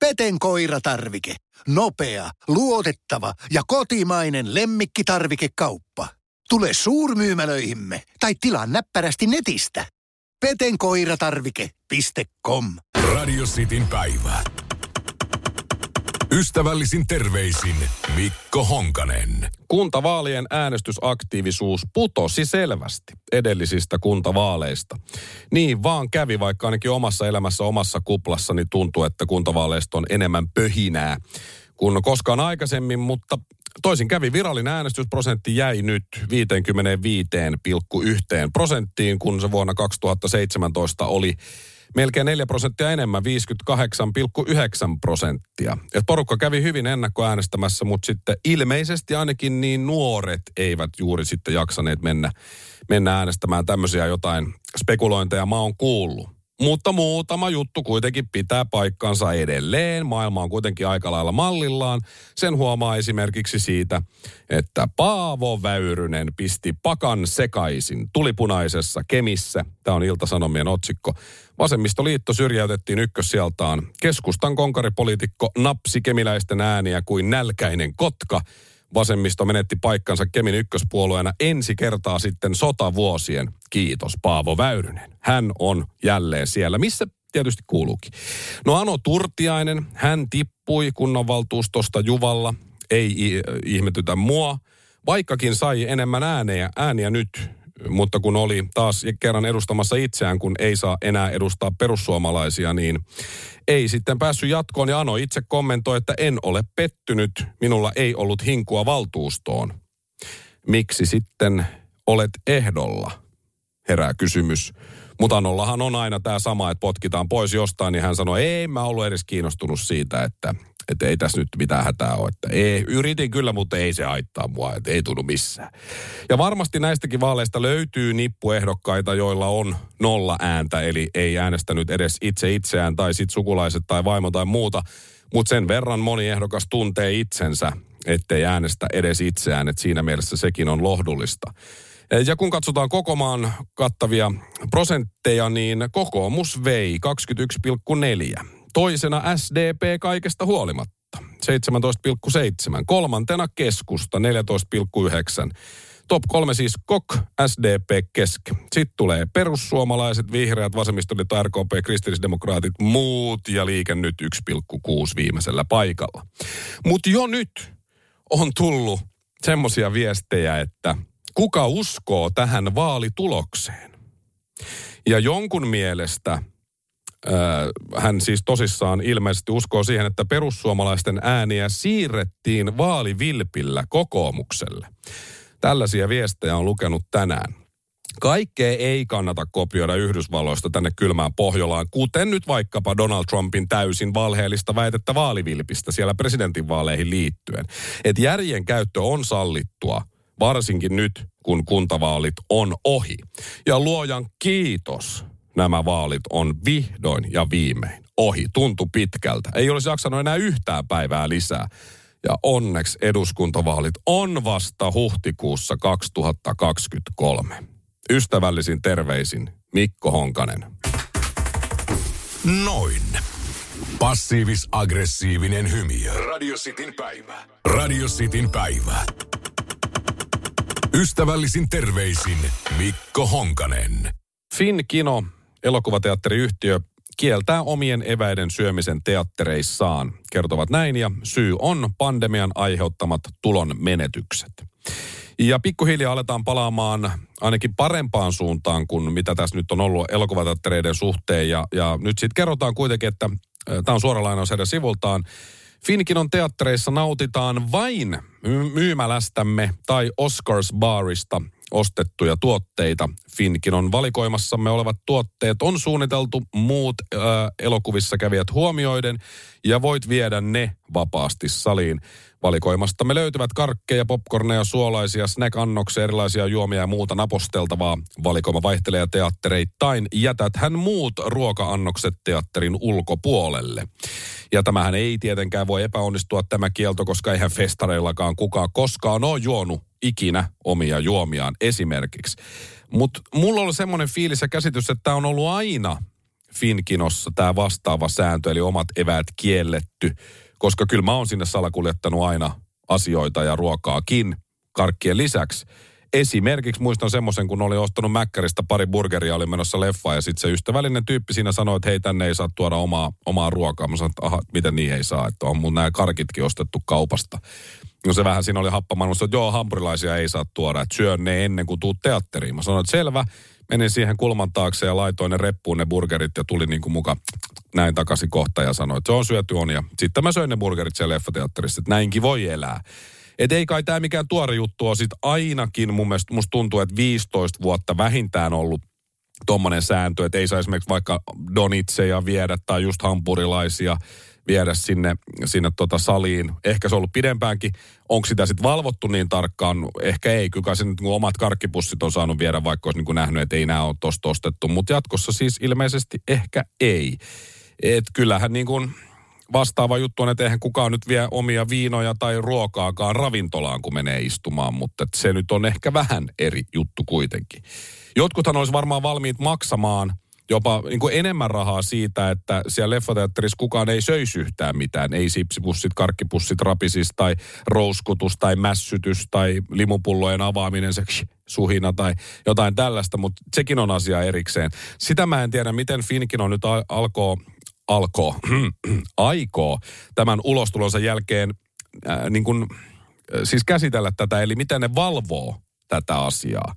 Peten koiratarvike. Nopea, luotettava ja kotimainen lemmikkitarvikekauppa. Tule suurmyymälöihimme tai tilaa näppärästi netistä. petenkoiratarvike.com Radio Cityn päivä. Ystävällisin terveisin Mikko Honkanen. Kuntavaalien äänestysaktiivisuus putosi selvästi edellisistä kuntavaaleista. Niin vaan kävi, vaikka ainakin omassa elämässä, omassa kuplassani tuntuu, että kuntavaaleista on enemmän pöhinää kuin koskaan aikaisemmin, mutta toisin kävi. Virallinen äänestysprosentti jäi nyt 55,1 prosenttiin, kun se vuonna 2017 oli melkein 4 prosenttia enemmän, 58,9 prosenttia. Et porukka kävi hyvin ennakkoäänestämässä, mutta sitten ilmeisesti ainakin niin nuoret eivät juuri sitten jaksaneet mennä, mennä äänestämään tämmöisiä jotain spekulointeja mä oon kuullut. Mutta muutama juttu kuitenkin pitää paikkansa edelleen. Maailma on kuitenkin aika lailla mallillaan. Sen huomaa esimerkiksi siitä, että Paavo Väyrynen pisti pakan sekaisin tulipunaisessa Kemissä. Tämä on Ilta-Sanomien otsikko. Vasemmistoliitto syrjäytettiin ykkössieltaan. Keskustan konkaripoliitikko napsi kemiläisten ääniä kuin nälkäinen kotka. Vasemmisto menetti paikkansa Kemin ykköspuolueena ensi kertaa sitten sotavuosien. Kiitos Paavo Väyrynen. Hän on jälleen siellä, missä tietysti kuuluukin. No Ano Turtiainen, hän tippui kunnanvaltuustosta Juvalla. Ei ihmetytä mua, vaikkakin sai enemmän ääniä, ääniä nyt mutta kun oli taas kerran edustamassa itseään, kun ei saa enää edustaa perussuomalaisia, niin ei sitten päässyt jatkoon. Ja Ano itse kommentoi, että en ole pettynyt, minulla ei ollut hinkua valtuustoon. Miksi sitten olet ehdolla? Herää kysymys. Mutta Anollahan on aina tämä sama, että potkitaan pois jostain, niin hän sanoi, ei mä ollut edes kiinnostunut siitä, että että ei tässä nyt mitään hätää ole. Että ei, yritin kyllä, mutta ei se haittaa mua, että ei tunnu missään. Ja varmasti näistäkin vaaleista löytyy nippuehdokkaita, joilla on nolla ääntä, eli ei äänestänyt edes itse itseään tai sit sukulaiset tai vaimo tai muuta. Mutta sen verran moni ehdokas tuntee itsensä, ettei äänestä edes itseään, että siinä mielessä sekin on lohdullista. Ja kun katsotaan koko maan kattavia prosentteja, niin kokoomus vei 21,4. Toisena SDP kaikesta huolimatta 17,7. Kolmantena keskusta 14,9. Top kolme siis KOK, SDP, keski. Sitten tulee perussuomalaiset, vihreät, vasemmistoliitto, RKP, kristillisdemokraatit, muut ja liike nyt 1,6 viimeisellä paikalla. Mutta jo nyt on tullut semmoisia viestejä, että kuka uskoo tähän vaalitulokseen? Ja jonkun mielestä hän siis tosissaan ilmeisesti uskoo siihen, että perussuomalaisten ääniä siirrettiin vaalivilpillä kokoomukselle. Tällaisia viestejä on lukenut tänään. Kaikkea ei kannata kopioida Yhdysvalloista tänne kylmään Pohjolaan, kuten nyt vaikkapa Donald Trumpin täysin valheellista väitettä vaalivilpistä siellä presidentinvaaleihin liittyen. Että järjen käyttö on sallittua, varsinkin nyt, kun kuntavaalit on ohi. Ja luojan kiitos, nämä vaalit on vihdoin ja viimein ohi. Tuntu pitkältä. Ei olisi jaksanut enää yhtään päivää lisää. Ja onneksi eduskuntavaalit on vasta huhtikuussa 2023. Ystävällisin terveisin Mikko Honkanen. Noin. Passiivis-aggressiivinen hymy. Radio Cityn päivä. Radio Cityn päivä. Ystävällisin terveisin Mikko Honkanen. Finn Kino elokuvateatteriyhtiö kieltää omien eväiden syömisen teattereissaan. Kertovat näin ja syy on pandemian aiheuttamat tulon menetykset. Ja pikkuhiljaa aletaan palaamaan ainakin parempaan suuntaan kuin mitä tässä nyt on ollut elokuvateattereiden suhteen. Ja, ja nyt sitten kerrotaan kuitenkin, että tämä on suora lainaus heidän sivultaan. Finkinon teattereissa nautitaan vain myymälästämme tai Oscars Barista ostettuja tuotteita. Finkinon valikoimassamme olevat tuotteet on suunniteltu muut äh, elokuvissa kävijät huomioiden ja voit viedä ne vapaasti saliin. Valikoimastamme löytyvät karkkeja, popcorneja, suolaisia, snack-annoksia, erilaisia juomia ja muuta naposteltavaa. Valikoima vaihtelee teattereittain. Jätäthän muut ruoka-annokset teatterin ulkopuolelle. Ja tämähän ei tietenkään voi epäonnistua tämä kielto, koska eihän festareillakaan kukaan koskaan ole juonut ikinä omia juomiaan esimerkiksi. Mutta mulla on semmoinen fiilis ja käsitys, että tämä on ollut aina Finkinossa tämä vastaava sääntö, eli omat eväät kielletty, koska kyllä mä oon sinne salakuljettanut aina asioita ja ruokaakin karkkien lisäksi. Esimerkiksi muistan semmoisen, kun oli ostanut Mäkkäristä pari burgeria, oli menossa leffaan ja sitten se ystävällinen tyyppi siinä sanoi, että hei tänne ei saa tuoda omaa, omaa ruokaa. Mä sanoin, että aha, miten niin ei saa, että on mun nämä karkitkin ostettu kaupasta. No se vähän siinä oli happamannut, että joo, hampurilaisia ei saa tuoda, että syön ne ennen kuin tuut teatteriin. Mä sanoin, että selvä, menin siihen kulman taakse ja laitoin ne reppuun ne burgerit ja tuli niin kuin muka näin takaisin kohta ja sanoin, että se on syöty on. Ja sitten mä söin ne burgerit siellä leffateatterissa, että näinkin voi elää. Et ei kai tämä mikään tuore juttu ole. Sitten ainakin mun mielestä musta tuntuu, että 15 vuotta vähintään ollut tuommoinen sääntö, että ei saa esimerkiksi vaikka donitseja viedä tai just hampurilaisia viedä sinne, sinne tota saliin. Ehkä se on ollut pidempäänkin. Onko sitä sitten valvottu niin tarkkaan? Ehkä ei. Kyllä se nyt omat karkkipussit on saanut viedä, vaikka olisi niin nähnyt, että ei nämä ole tosta ostettu. Mutta jatkossa siis ilmeisesti ehkä ei. Et kyllähän niin kuin vastaava juttu on, että eihän kukaan nyt vie omia viinoja tai ruokaakaan ravintolaan, kun menee istumaan, mutta se nyt on ehkä vähän eri juttu kuitenkin. Jotkuthan olisi varmaan valmiit maksamaan jopa niin kuin enemmän rahaa siitä, että siellä leffateatterissa kukaan ei söisi yhtään mitään. Ei sipsipussit, karkkipussit, rapisis tai rouskutus tai mässytys tai limupullojen avaaminen, se suhina tai jotain tällaista, mutta sekin on asia erikseen. Sitä mä en tiedä, miten Finkin on nyt alkoo alkoo, aikoo tämän ulostulonsa jälkeen äh, niin kuin, äh, siis käsitellä tätä, eli miten ne valvoo tätä asiaa.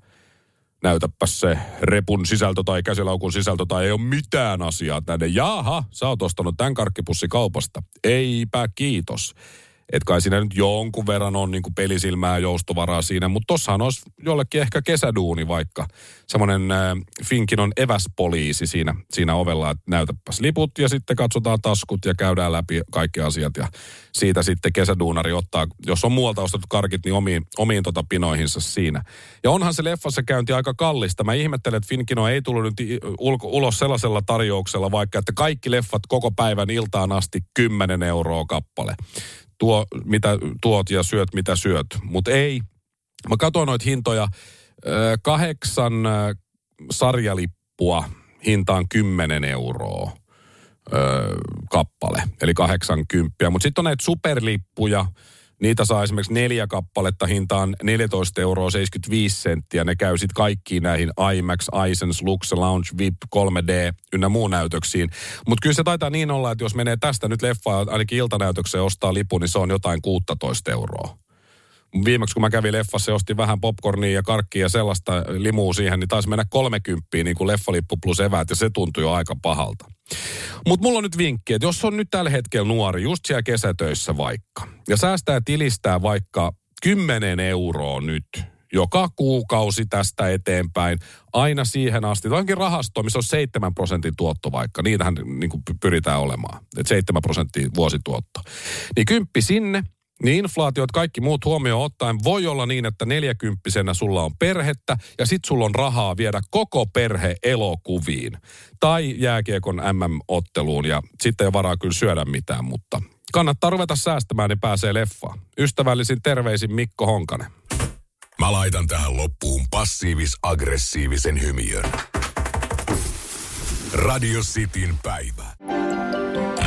Näytäpä se repun sisältö tai käsilaukun sisältö tai ei ole mitään asiaa tänne. Jaha, sä oot ostanut tämän karkkipussi kaupasta. Eipä kiitos. Että kai siinä nyt jonkun verran on niin kuin pelisilmää joustovaraa siinä, mutta tossahan olisi jollekin ehkä kesäduuni vaikka. Semmoinen äh, Finkin on eväspoliisi siinä, siinä ovella, että näytäpäs liput ja sitten katsotaan taskut ja käydään läpi kaikki asiat ja siitä sitten kesäduunari ottaa, jos on muualta ostettu karkit, niin omiin, omiin tota pinoihinsa siinä. Ja onhan se leffassa käynti aika kallista. Mä ihmettelen, että Finkino ei tullut nyt ulko, ulos sellaisella tarjouksella, vaikka että kaikki leffat koko päivän iltaan asti 10 euroa kappale tuo, mitä tuot ja syöt, mitä syöt. Mutta ei. Mä katsoin noita hintoja. Kahdeksan sarjalippua hintaan 10 euroa kappale, eli 80. Mutta sitten on näitä superlippuja, Niitä saa esimerkiksi neljä kappaletta hintaan 14 euroa 75 senttiä. Ne käy sitten kaikkiin näihin IMAX, Isens, Lux, Lounge, VIP, 3D ynnä muun näytöksiin. Mutta kyllä se taitaa niin olla, että jos menee tästä nyt leffaa ainakin iltanäytökseen ostaa lipun, niin se on jotain 16 euroa viimeksi kun mä kävin leffassa ja ostin vähän popcornia ja karkkia ja sellaista limuu siihen, niin taisi mennä 30 niin kuin leffalippu plus eväät ja se tuntui jo aika pahalta. Mutta mulla on nyt vinkki, että jos on nyt tällä hetkellä nuori, just siellä kesätöissä vaikka, ja säästää tilistää vaikka 10 euroa nyt, joka kuukausi tästä eteenpäin, aina siihen asti. Toinkin rahasto, missä on 7 prosentin tuotto vaikka, niitähän niin kuin pyritään olemaan, että 7 prosenttia vuosituotto. Niin kymppi sinne, niin inflaatiot kaikki muut huomioon ottaen voi olla niin, että neljäkymppisenä sulla on perhettä ja sit sulla on rahaa viedä koko perhe elokuviin. Tai jääkiekon MM-otteluun ja sitten ei varaa kyllä syödä mitään, mutta kannattaa ruveta säästämään, niin pääsee leffaan. Ystävällisin terveisin Mikko Honkanen. Mä laitan tähän loppuun passiivis-aggressiivisen hymiön. Radio Cityn päivä.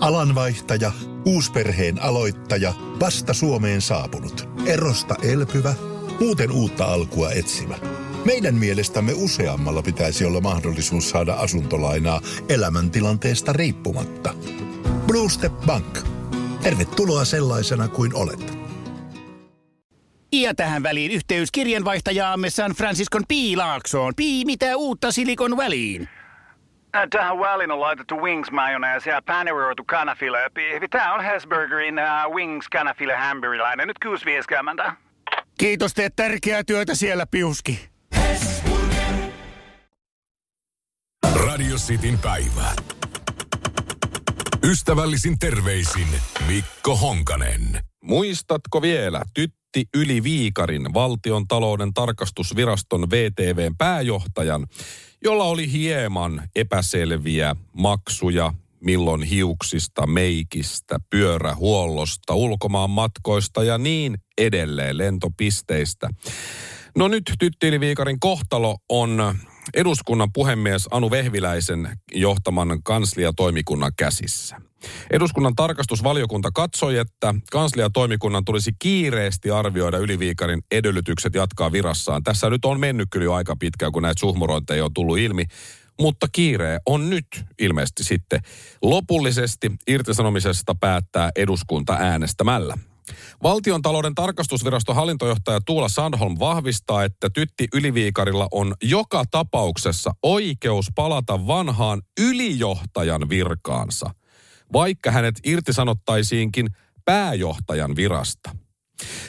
Alanvaihtaja, uusperheen aloittaja, vasta Suomeen saapunut, erosta elpyvä, muuten uutta alkua etsimä. Meidän mielestämme useammalla pitäisi olla mahdollisuus saada asuntolainaa elämäntilanteesta riippumatta. Blue Step Bank. Tervetuloa sellaisena kuin olet. Ja tähän väliin yhteys kirjanvaihtajaamme San Franciscon P. Laaksoon. Pi, mitä uutta Silikon väliin? Tähän väliin on laitettu wings mayonnaise ja paneroitu kanafila. Tämä on Hesburgerin uh, wings kanafila hamburilainen. Nyt 6.50. Kiitos, teet tärkeää työtä siellä, Piuski. Radio Cityn päivä. Ystävällisin terveisin Mikko Honkanen. muistatko vielä Tytti Yli Viikarin valtion talouden tarkastusviraston VTVn pääjohtajan, jolla oli hieman epäselviä maksuja milloin hiuksista, meikistä, pyörähuollosta, ulkomaan matkoista ja niin edelleen lentopisteistä. No nyt Tytti Viikarin kohtalo on eduskunnan puhemies Anu Vehviläisen johtaman kansliatoimikunnan käsissä. Eduskunnan tarkastusvaliokunta katsoi, että kansliatoimikunnan tulisi kiireesti arvioida Yliviikarin edellytykset jatkaa virassaan. Tässä nyt on mennyt kyllä jo aika pitkään, kun näitä suhmurointeja on tullut ilmi. Mutta kiire on nyt ilmeisesti sitten lopullisesti irtisanomisesta päättää eduskunta äänestämällä. Valtion talouden tarkastusviraston hallintojohtaja Tuula Sandholm vahvistaa, että Tytti Yliviikarilla on joka tapauksessa oikeus palata vanhaan ylijohtajan virkaansa, vaikka hänet irtisanottaisiinkin pääjohtajan virasta.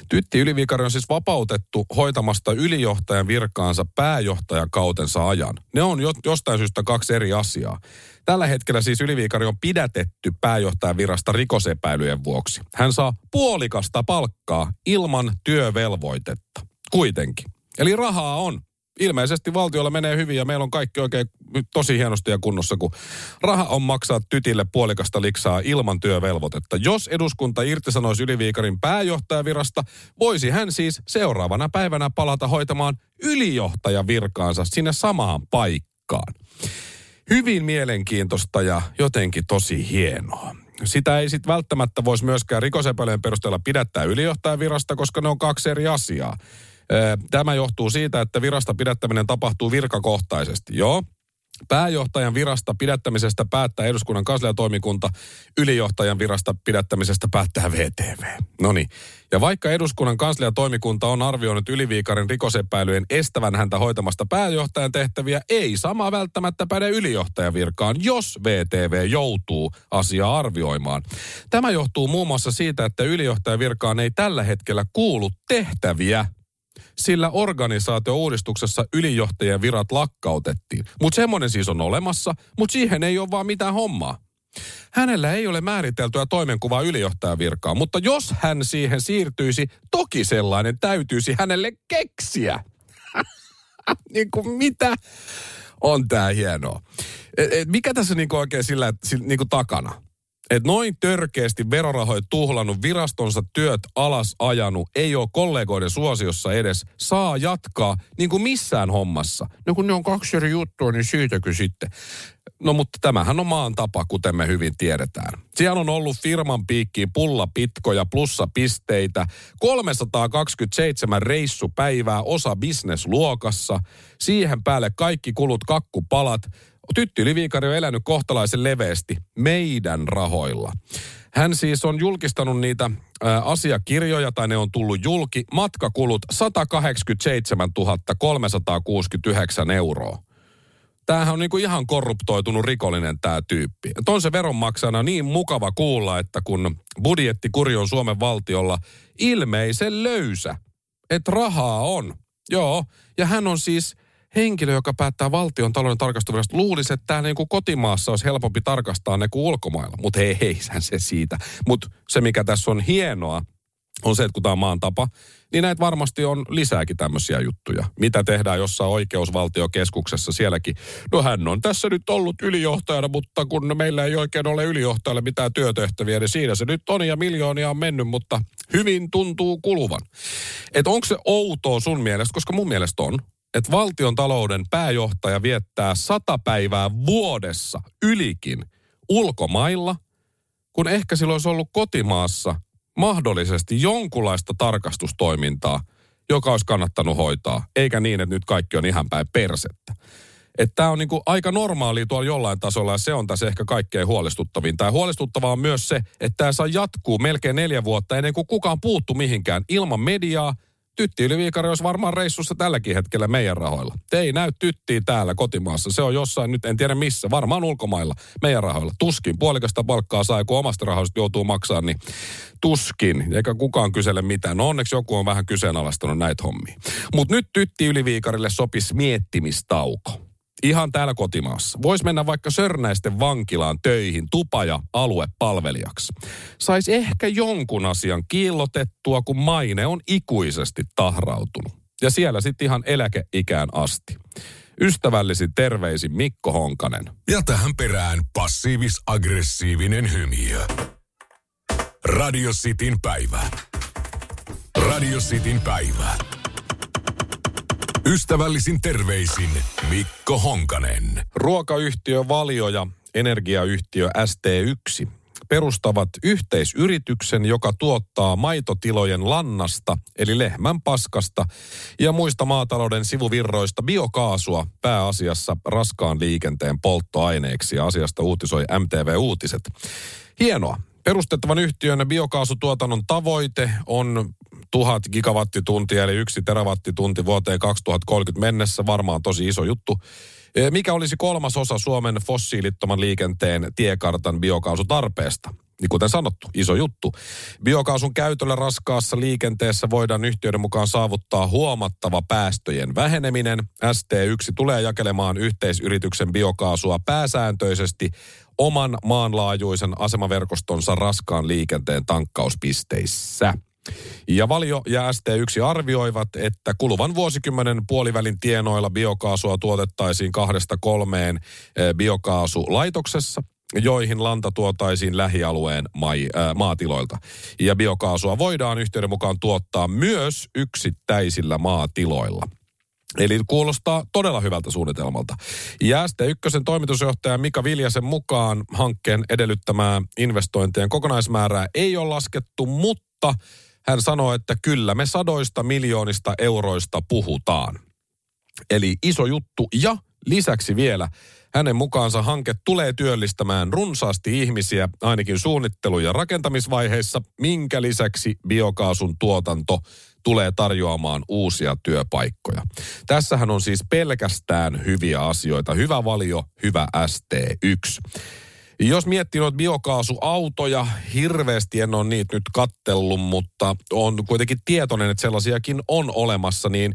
Tytti Yliviikari on siis vapautettu hoitamasta ylijohtajan virkaansa pääjohtajakautensa ajan. Ne on jo, jostain syystä kaksi eri asiaa. Tällä hetkellä siis Yliviikari on pidätetty pääjohtajan virasta rikosepäilyjen vuoksi. Hän saa puolikasta palkkaa ilman työvelvoitetta. Kuitenkin. Eli rahaa on ilmeisesti valtiolla menee hyvin ja meillä on kaikki oikein tosi hienosti ja kunnossa, kun raha on maksaa tytille puolikasta liksaa ilman työvelvoitetta. Jos eduskunta irtisanoisi Yliviikarin pääjohtajavirasta, voisi hän siis seuraavana päivänä palata hoitamaan ylijohtajan virkaansa sinne samaan paikkaan. Hyvin mielenkiintoista ja jotenkin tosi hienoa. Sitä ei sitten välttämättä voisi myöskään rikosepäilyjen perusteella pidättää ylijohtajan virasta, koska ne on kaksi eri asiaa. Tämä johtuu siitä, että virasta pidättäminen tapahtuu virkakohtaisesti. Joo, Pääjohtajan virasta pidättämisestä päättää eduskunnan kansliatoimikunta, ylijohtajan virasta pidättämisestä päättää VTV. No niin. Ja vaikka eduskunnan kansliatoimikunta on arvioinut Yliviikarin rikosepäilyjen estävän häntä hoitamasta pääjohtajan tehtäviä, ei sama välttämättä päde ylijohtajan virkaan, jos VTV joutuu asiaa arvioimaan. Tämä johtuu muun muassa siitä, että ylijohtajan virkaan ei tällä hetkellä kuulu tehtäviä, sillä organisaatio-uudistuksessa ylijohtajien virat lakkautettiin. Mutta semmoinen siis on olemassa, mutta siihen ei ole vaan mitään hommaa. Hänellä ei ole määriteltyä toimenkuvaa ylijohtajan virkaa, mutta jos hän siihen siirtyisi, toki sellainen täytyisi hänelle keksiä. niin kuin mitä? On tää hienoa. Et, et mikä tässä niinku oikein sillä, niinku takana? Että noin törkeästi verorahoja tuhlannut virastonsa työt alas ajanut, ei ole kollegoiden suosiossa edes, saa jatkaa niin kuin missään hommassa. No kun ne on kaksi eri juttua, niin syytäkö sitten? No mutta tämähän on maan tapa, kuten me hyvin tiedetään. Siellä on ollut firman piikkiin pullapitkoja, plussapisteitä, 327 reissupäivää, osa bisnesluokassa, siihen päälle kaikki kulut kakkupalat, Tytti Yliviikari on elänyt kohtalaisen leveästi meidän rahoilla. Hän siis on julkistanut niitä ä, asiakirjoja, tai ne on tullut julki. Matkakulut 187 369 euroa. Tämähän on niinku ihan korruptoitunut rikollinen tämä tyyppi. Et on se veronmaksajana niin mukava kuulla, että kun budjettikuri on Suomen valtiolla ilmeisen löysä, että rahaa on. Joo, ja hän on siis henkilö, joka päättää valtion talouden tarkastusvirasta, luulisi, että täällä niin kotimaassa olisi helpompi tarkastaa ne kuin ulkomailla. Mutta ei, ei se siitä. Mutta se, mikä tässä on hienoa, on se, että kun tämä on maan tapa, niin näitä varmasti on lisääkin tämmöisiä juttuja. Mitä tehdään jossain oikeusvaltiokeskuksessa sielläkin. No hän on tässä nyt ollut ylijohtajana, mutta kun meillä ei oikein ole ylijohtajalle mitään työtehtäviä, niin siinä se nyt on ja miljoonia on mennyt, mutta hyvin tuntuu kuluvan. Että onko se outoa sun mielestä, koska mun mielestä on että valtion talouden pääjohtaja viettää sata päivää vuodessa ylikin ulkomailla, kun ehkä silloin olisi ollut kotimaassa mahdollisesti jonkunlaista tarkastustoimintaa, joka olisi kannattanut hoitaa, eikä niin, että nyt kaikki on ihan päin persettä. Että tämä on niinku aika normaali tuolla jollain tasolla ja se on tässä ehkä kaikkein huolestuttavin. Tämä huolestuttavaa on myös se, että tämä saa jatkuu melkein neljä vuotta ennen kuin kukaan puuttu mihinkään ilman mediaa, Tytti Yliviikari olisi varmaan reissussa tälläkin hetkellä meidän rahoilla. Te ei näy tyttiä täällä kotimaassa. Se on jossain, nyt en tiedä missä, varmaan ulkomailla meidän rahoilla. Tuskin puolikasta palkkaa saa, kun omasta rahoista joutuu maksamaan, niin tuskin. Eikä kukaan kysele mitään. No onneksi joku on vähän kyseenalaistanut näitä hommia. Mutta nyt Tytti Yliviikarille sopisi miettimistauko. Ihan täällä kotimaassa. Voisi mennä vaikka Sörnäisten vankilaan töihin tupa- ja aluepalvelijaksi. Saisi ehkä jonkun asian kiillotettua, kun maine on ikuisesti tahrautunut. Ja siellä sitten ihan eläkeikään asti. Ystävällisin terveisin Mikko Honkanen. Ja tähän perään passiivis-aggressiivinen hymiö. Radio Cityn päivä. Radio Cityn päivä. Ystävällisin terveisin Mikko Honkanen. Ruokayhtiö Valio ja energiayhtiö ST1 perustavat yhteisyrityksen, joka tuottaa maitotilojen lannasta, eli lehmän paskasta, ja muista maatalouden sivuvirroista biokaasua pääasiassa raskaan liikenteen polttoaineeksi, ja asiasta uutisoi MTV Uutiset. Hienoa. Perustettavan yhtiön biokaasutuotannon tavoite on tuhat gigawattituntia, eli yksi terawattitunti vuoteen 2030 mennessä. Varmaan tosi iso juttu. E, Mikä olisi kolmas osa Suomen fossiilittoman liikenteen tiekartan biokaasutarpeesta? Niin kuten sanottu, iso juttu. Biokaasun käytöllä raskaassa liikenteessä voidaan yhtiöiden mukaan saavuttaa huomattava päästöjen väheneminen. ST1 tulee jakelemaan yhteisyrityksen biokaasua pääsääntöisesti oman maanlaajuisen asemaverkostonsa raskaan liikenteen tankkauspisteissä. Ja Valio ja ST1 arvioivat, että kuluvan vuosikymmenen puolivälin tienoilla biokaasua tuotettaisiin kahdesta kolmeen eh, biokaasulaitoksessa joihin lanta tuotaisiin lähialueen mai, ää, maatiloilta. Ja biokaasua voidaan yhteyden mukaan tuottaa myös yksittäisillä maatiloilla. Eli kuulostaa todella hyvältä suunnitelmalta. Ja ST1 toimitusjohtaja Mika Viljasen mukaan hankkeen edellyttämää investointien kokonaismäärää ei ole laskettu, mutta hän sanoi, että kyllä me sadoista miljoonista euroista puhutaan. Eli iso juttu ja lisäksi vielä hänen mukaansa hanke tulee työllistämään runsaasti ihmisiä ainakin suunnittelu- ja rakentamisvaiheissa, minkä lisäksi biokaasun tuotanto tulee tarjoamaan uusia työpaikkoja. Tässähän on siis pelkästään hyviä asioita. Hyvä valio, hyvä ST1. Jos miettii noita biokaasuautoja, hirveästi en ole niitä nyt kattellut, mutta on kuitenkin tietoinen, että sellaisiakin on olemassa, niin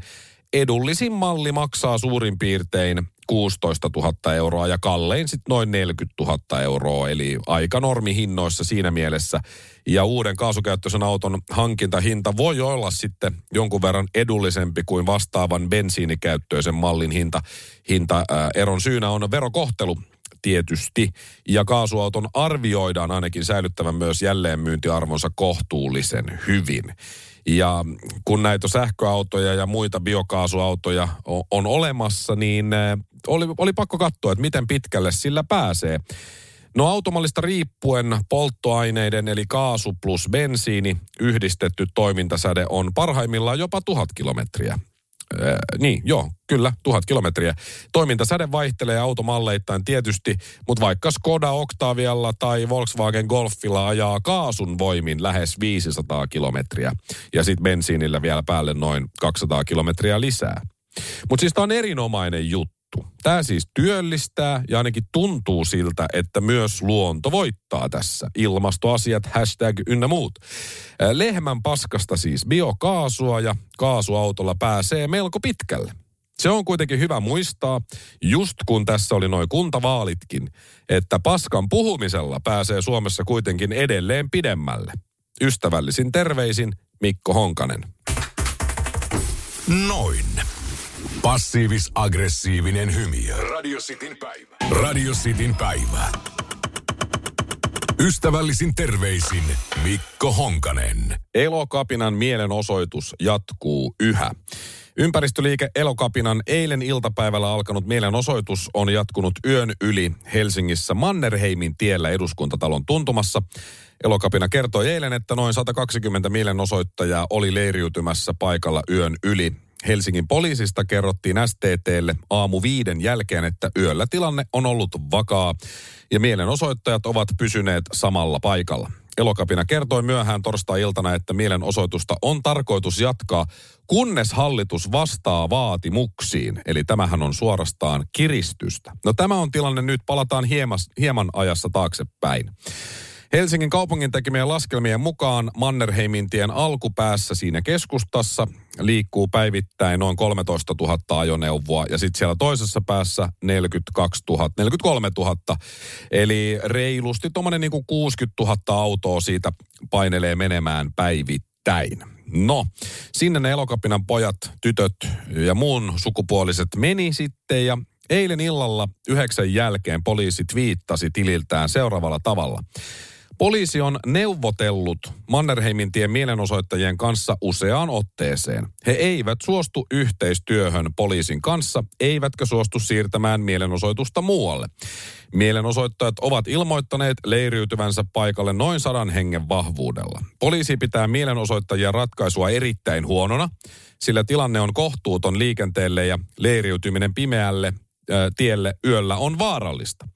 edullisin malli maksaa suurin piirtein 16 000 euroa ja kallein sitten noin 40 000 euroa, eli aika normihinnoissa siinä mielessä. Ja uuden kaasukäyttöisen auton hankintahinta voi olla sitten jonkun verran edullisempi kuin vastaavan bensiinikäyttöisen mallin hinta. hinta ää, eron syynä on verokohtelu tietysti. Ja kaasuauton arvioidaan ainakin säilyttävän myös jälleenmyyntiarvonsa kohtuullisen hyvin. Ja kun näitä sähköautoja ja muita biokaasuautoja on, olemassa, niin äh, oli, oli pakko katsoa, että miten pitkälle sillä pääsee. No automallista riippuen polttoaineiden eli kaasu plus bensiini yhdistetty toimintasäde on parhaimmillaan jopa tuhat kilometriä. Äh, niin, joo, kyllä, tuhat kilometriä. Toimintasäde vaihtelee automalleittain tietysti, mutta vaikka Skoda Octavialla tai Volkswagen Golfilla ajaa kaasun voimin lähes 500 kilometriä. Ja sitten bensiinillä vielä päälle noin 200 kilometriä lisää. Mutta siis tämä on erinomainen juttu. Tämä siis työllistää ja ainakin tuntuu siltä, että myös luonto voittaa tässä. Ilmastoasiat, hashtag ynnä muut. Lehmän paskasta siis biokaasua ja kaasuautolla pääsee melko pitkälle. Se on kuitenkin hyvä muistaa, just kun tässä oli noin kuntavaalitkin, että paskan puhumisella pääsee Suomessa kuitenkin edelleen pidemmälle. Ystävällisin terveisin Mikko Honkanen. Noin. Passiivis-aggressiivinen hymiö. Radio Cityn päivä. Radio Cityn päivä. Ystävällisin terveisin Mikko Honkanen. Elokapinan mielenosoitus jatkuu yhä. Ympäristöliike Elokapinan eilen iltapäivällä alkanut mielenosoitus on jatkunut yön yli Helsingissä Mannerheimin tiellä eduskuntatalon tuntumassa. Elokapina kertoi eilen, että noin 120 mielenosoittajaa oli leiriytymässä paikalla yön yli. Helsingin poliisista kerrottiin STTlle aamu viiden jälkeen, että yöllä tilanne on ollut vakaa ja mielenosoittajat ovat pysyneet samalla paikalla. Elokapina kertoi myöhään torstai-iltana, että mielenosoitusta on tarkoitus jatkaa, kunnes hallitus vastaa vaatimuksiin. Eli tämähän on suorastaan kiristystä. No tämä on tilanne nyt, palataan hieman, hieman ajassa taaksepäin. Helsingin kaupungin tekemien laskelmien mukaan Mannerheimin tien alkupäässä siinä keskustassa liikkuu päivittäin noin 13 000 ajoneuvoa ja sitten siellä toisessa päässä 42 000, 43 000. Eli reilusti tuommoinen niin 60 000 autoa siitä painelee menemään päivittäin. No, sinne ne elokapinan pojat, tytöt ja muun sukupuoliset meni sitten ja eilen illalla yhdeksän jälkeen poliisi twiittasi tililtään seuraavalla tavalla. Poliisi on neuvotellut Mannerheimin tien mielenosoittajien kanssa useaan otteeseen. He eivät suostu yhteistyöhön poliisin kanssa, eivätkä suostu siirtämään mielenosoitusta muualle. Mielenosoittajat ovat ilmoittaneet leiriytyvänsä paikalle noin sadan hengen vahvuudella. Poliisi pitää mielenosoittajien ratkaisua erittäin huonona, sillä tilanne on kohtuuton liikenteelle ja leiriytyminen pimeälle tielle yöllä on vaarallista.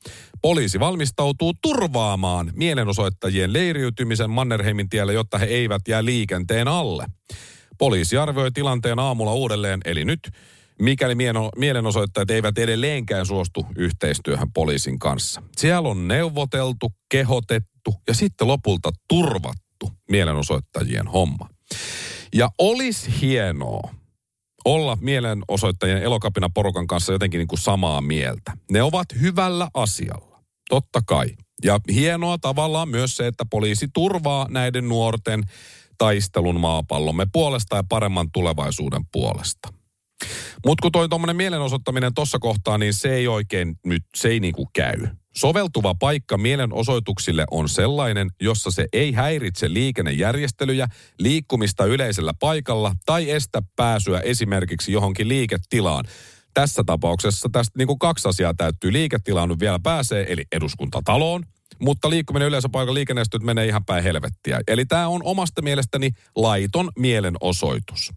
Poliisi valmistautuu turvaamaan mielenosoittajien leiriytymisen Mannerheimin tielle, jotta he eivät jää liikenteen alle. Poliisi arvioi tilanteen aamulla uudelleen, eli nyt, mikäli mielenosoittajat eivät edelleenkään suostu yhteistyöhön poliisin kanssa. Siellä on neuvoteltu, kehotettu ja sitten lopulta turvattu mielenosoittajien homma. Ja olisi hienoa, olla mielenosoittajien elokapina porukan kanssa jotenkin niin kuin samaa mieltä. Ne ovat hyvällä asialla, totta kai. Ja hienoa tavallaan myös se, että poliisi turvaa näiden nuorten taistelun maapallomme puolesta ja paremman tulevaisuuden puolesta. Mutta kun toi tuommoinen mielenosoittaminen tuossa kohtaa, niin se ei oikein nyt, se ei niinku käy. Soveltuva paikka mielenosoituksille on sellainen, jossa se ei häiritse liikennejärjestelyjä, liikkumista yleisellä paikalla tai estä pääsyä esimerkiksi johonkin liiketilaan. Tässä tapauksessa tästä niin kuin kaksi asiaa täyttyy. Liiketilaan nyt vielä pääsee, eli eduskuntataloon, mutta liikkuminen yleisöpaikalla liikennestyt menee ihan päin helvettiä. Eli tämä on omasta mielestäni laiton mielenosoitus.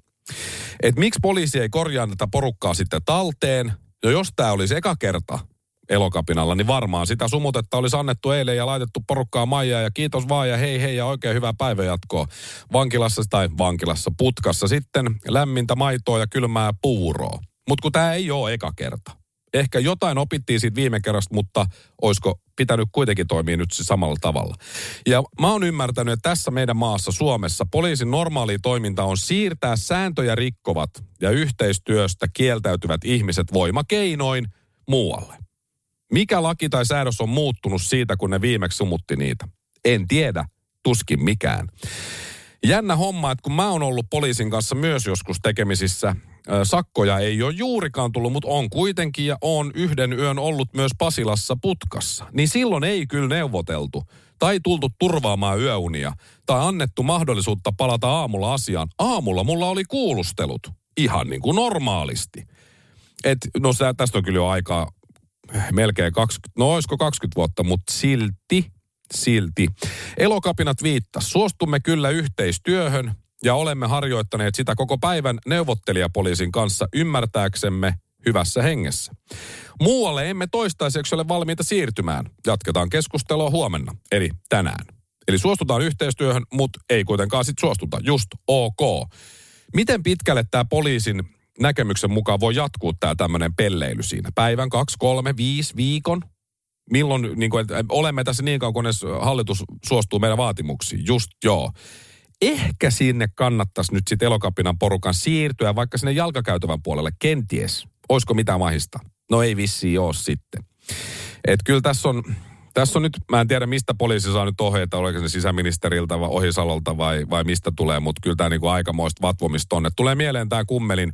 Et miksi poliisi ei korjaa tätä porukkaa sitten talteen? Ja jos tämä olisi eka kerta, elokapinalla, niin varmaan sitä sumutetta olisi annettu eilen ja laitettu porukkaa maijaa ja kiitos vaan ja hei hei ja oikein hyvää päivänjatkoa. Vankilassa tai vankilassa putkassa sitten lämmintä maitoa ja kylmää puuroa. Mutta kun tämä ei ole eka kerta. Ehkä jotain opittiin siitä viime kerrasta, mutta olisiko pitänyt kuitenkin toimia nyt samalla tavalla. Ja mä oon ymmärtänyt, että tässä meidän maassa Suomessa poliisin normaali toiminta on siirtää sääntöjä rikkovat ja yhteistyöstä kieltäytyvät ihmiset voimakeinoin muualle. Mikä laki tai säädös on muuttunut siitä, kun ne viimeksi sumutti niitä? En tiedä, tuskin mikään. Jännä homma, että kun mä oon ollut poliisin kanssa myös joskus tekemisissä, sakkoja ei ole juurikaan tullut, mutta on kuitenkin ja on yhden yön ollut myös Pasilassa putkassa. Niin silloin ei kyllä neuvoteltu tai tultu turvaamaan yöunia tai annettu mahdollisuutta palata aamulla asiaan. Aamulla mulla oli kuulustelut ihan niin kuin normaalisti. Et, no tästä on kyllä jo aikaa melkein 20, no olisiko 20 vuotta, mutta silti, silti. Elokapinat viittas. Suostumme kyllä yhteistyöhön ja olemme harjoittaneet sitä koko päivän neuvottelijapoliisin kanssa ymmärtääksemme hyvässä hengessä. Muualle emme toistaiseksi ole valmiita siirtymään. Jatketaan keskustelua huomenna, eli tänään. Eli suostutaan yhteistyöhön, mutta ei kuitenkaan sitten suostuta. Just ok. Miten pitkälle tämä poliisin näkemyksen mukaan voi jatkuu tämä tämmöinen pelleily siinä? Päivän, kaksi, kolme, viisi, viikon? Milloin, niin kuin, olemme tässä niin kauan, kunnes hallitus suostuu meidän vaatimuksiin? Just joo. Ehkä sinne kannattaisi nyt sitten elokapinan porukan siirtyä vaikka sinne jalkakäytävän puolelle, kenties. Olisiko mitään mahista? No ei vissi ole sitten. Et kyllä tässä on, tässä on nyt, mä en tiedä mistä poliisi saa nyt ohjeita, oliko se sisäministeriltä vai Ohisalolta vai, vai mistä tulee, mutta kyllä tämä niinku aikamoista vatvomista on. Et tulee mieleen tämä kummelin,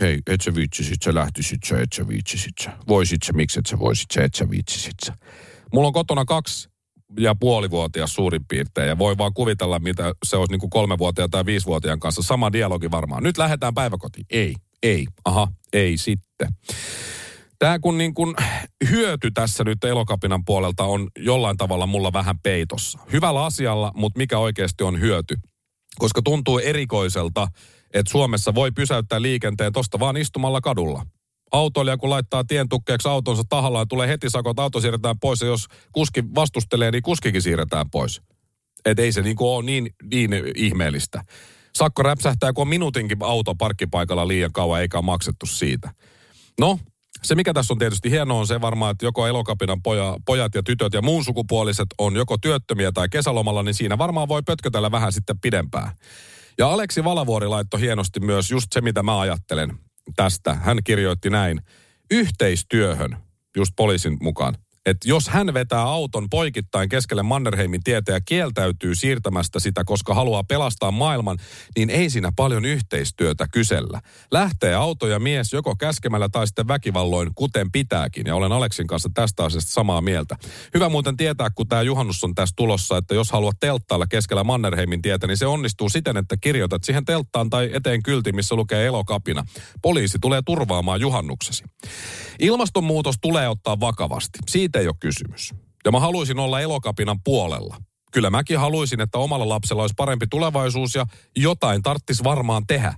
hei, et sä viitsisit, sä lähtisit sä, et sä viitsisit sä. Voisit sä, miksi et sä voisit sä, et sä viitsisit sä. Mulla on kotona kaksi ja puolivuotias suurin piirtein. Ja voi vaan kuvitella, mitä se olisi niin kuin kolmevuotiaan tai viisivuotiaan kanssa. Sama dialogi varmaan. Nyt lähdetään päiväkotiin. Ei, ei, aha, ei sitten. Tämä kun niin kuin hyöty tässä nyt elokapinan puolelta on jollain tavalla mulla vähän peitossa. Hyvällä asialla, mutta mikä oikeasti on hyöty? Koska tuntuu erikoiselta, että Suomessa voi pysäyttää liikenteen tosta vaan istumalla kadulla. Autoilija kun laittaa tien tukkeeksi autonsa tahallaan, tulee heti sakot, auto siirretään pois ja jos kuski vastustelee, niin kuskikin siirretään pois. Et ei se niinku ole niin, niin ihmeellistä. Sakko räpsähtää, kun on minuutinkin auto parkkipaikalla liian kauan eikä maksettu siitä. No, Se, mikä tässä on tietysti hienoa, on se varmaan, että joko elokapinan poja, pojat ja tytöt ja muun sukupuoliset on joko työttömiä tai kesälomalla, niin siinä varmaan voi pötkötellä vähän sitten pidempään. Ja Aleksi Valavuori laittoi hienosti myös just se, mitä mä ajattelen tästä. Hän kirjoitti näin. Yhteistyöhön, just poliisin mukaan, että jos hän vetää auton poikittain keskelle Mannerheimin tietä ja kieltäytyy siirtämästä sitä, koska haluaa pelastaa maailman, niin ei siinä paljon yhteistyötä kysellä. Lähtee auto ja mies joko käskemällä tai sitten väkivalloin, kuten pitääkin. Ja olen Aleksin kanssa tästä asiasta samaa mieltä. Hyvä muuten tietää, kun tämä juhannus on tässä tulossa, että jos haluat telttailla keskellä Mannerheimin tietä, niin se onnistuu siten, että kirjoitat siihen telttaan tai eteen kylti, missä lukee elokapina. Poliisi tulee turvaamaan juhannuksesi. Ilmastonmuutos tulee ottaa vakavasti. Siitä ei ole kysymys. Ja mä haluaisin olla elokapinan puolella. Kyllä mäkin haluaisin, että omalla lapsella olisi parempi tulevaisuus ja jotain tarttis varmaan tehdä.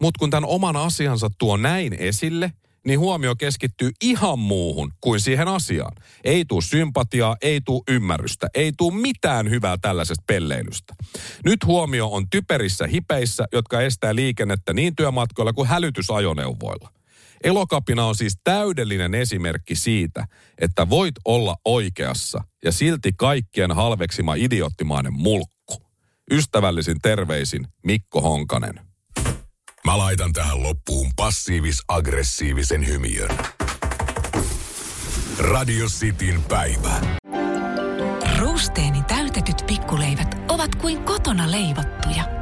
Mutta kun tämän oman asiansa tuo näin esille, niin huomio keskittyy ihan muuhun kuin siihen asiaan. Ei tuu sympatiaa, ei tuu ymmärrystä, ei tuu mitään hyvää tällaisesta pelleilystä. Nyt huomio on typerissä hipeissä, jotka estää liikennettä niin työmatkoilla kuin hälytysajoneuvoilla. Elokapina on siis täydellinen esimerkki siitä, että voit olla oikeassa ja silti kaikkien halveksima idioottimainen mulkku. Ystävällisin terveisin Mikko Honkanen. Mä laitan tähän loppuun passiivis-aggressiivisen hymiön. Radio Cityn päivä. Ruusteeni täytetyt pikkuleivät ovat kuin kotona leivottuja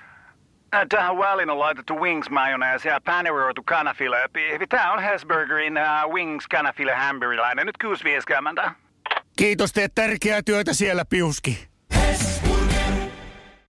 Äh, Tähän väliin on laitettu wings mayonnaise ja paneroitu kanafila. Tämä on Hesburgerin uh, wings kanafila hamburilainen. Nyt 6.50. Kiitos, teet tärkeää työtä siellä, Piuski.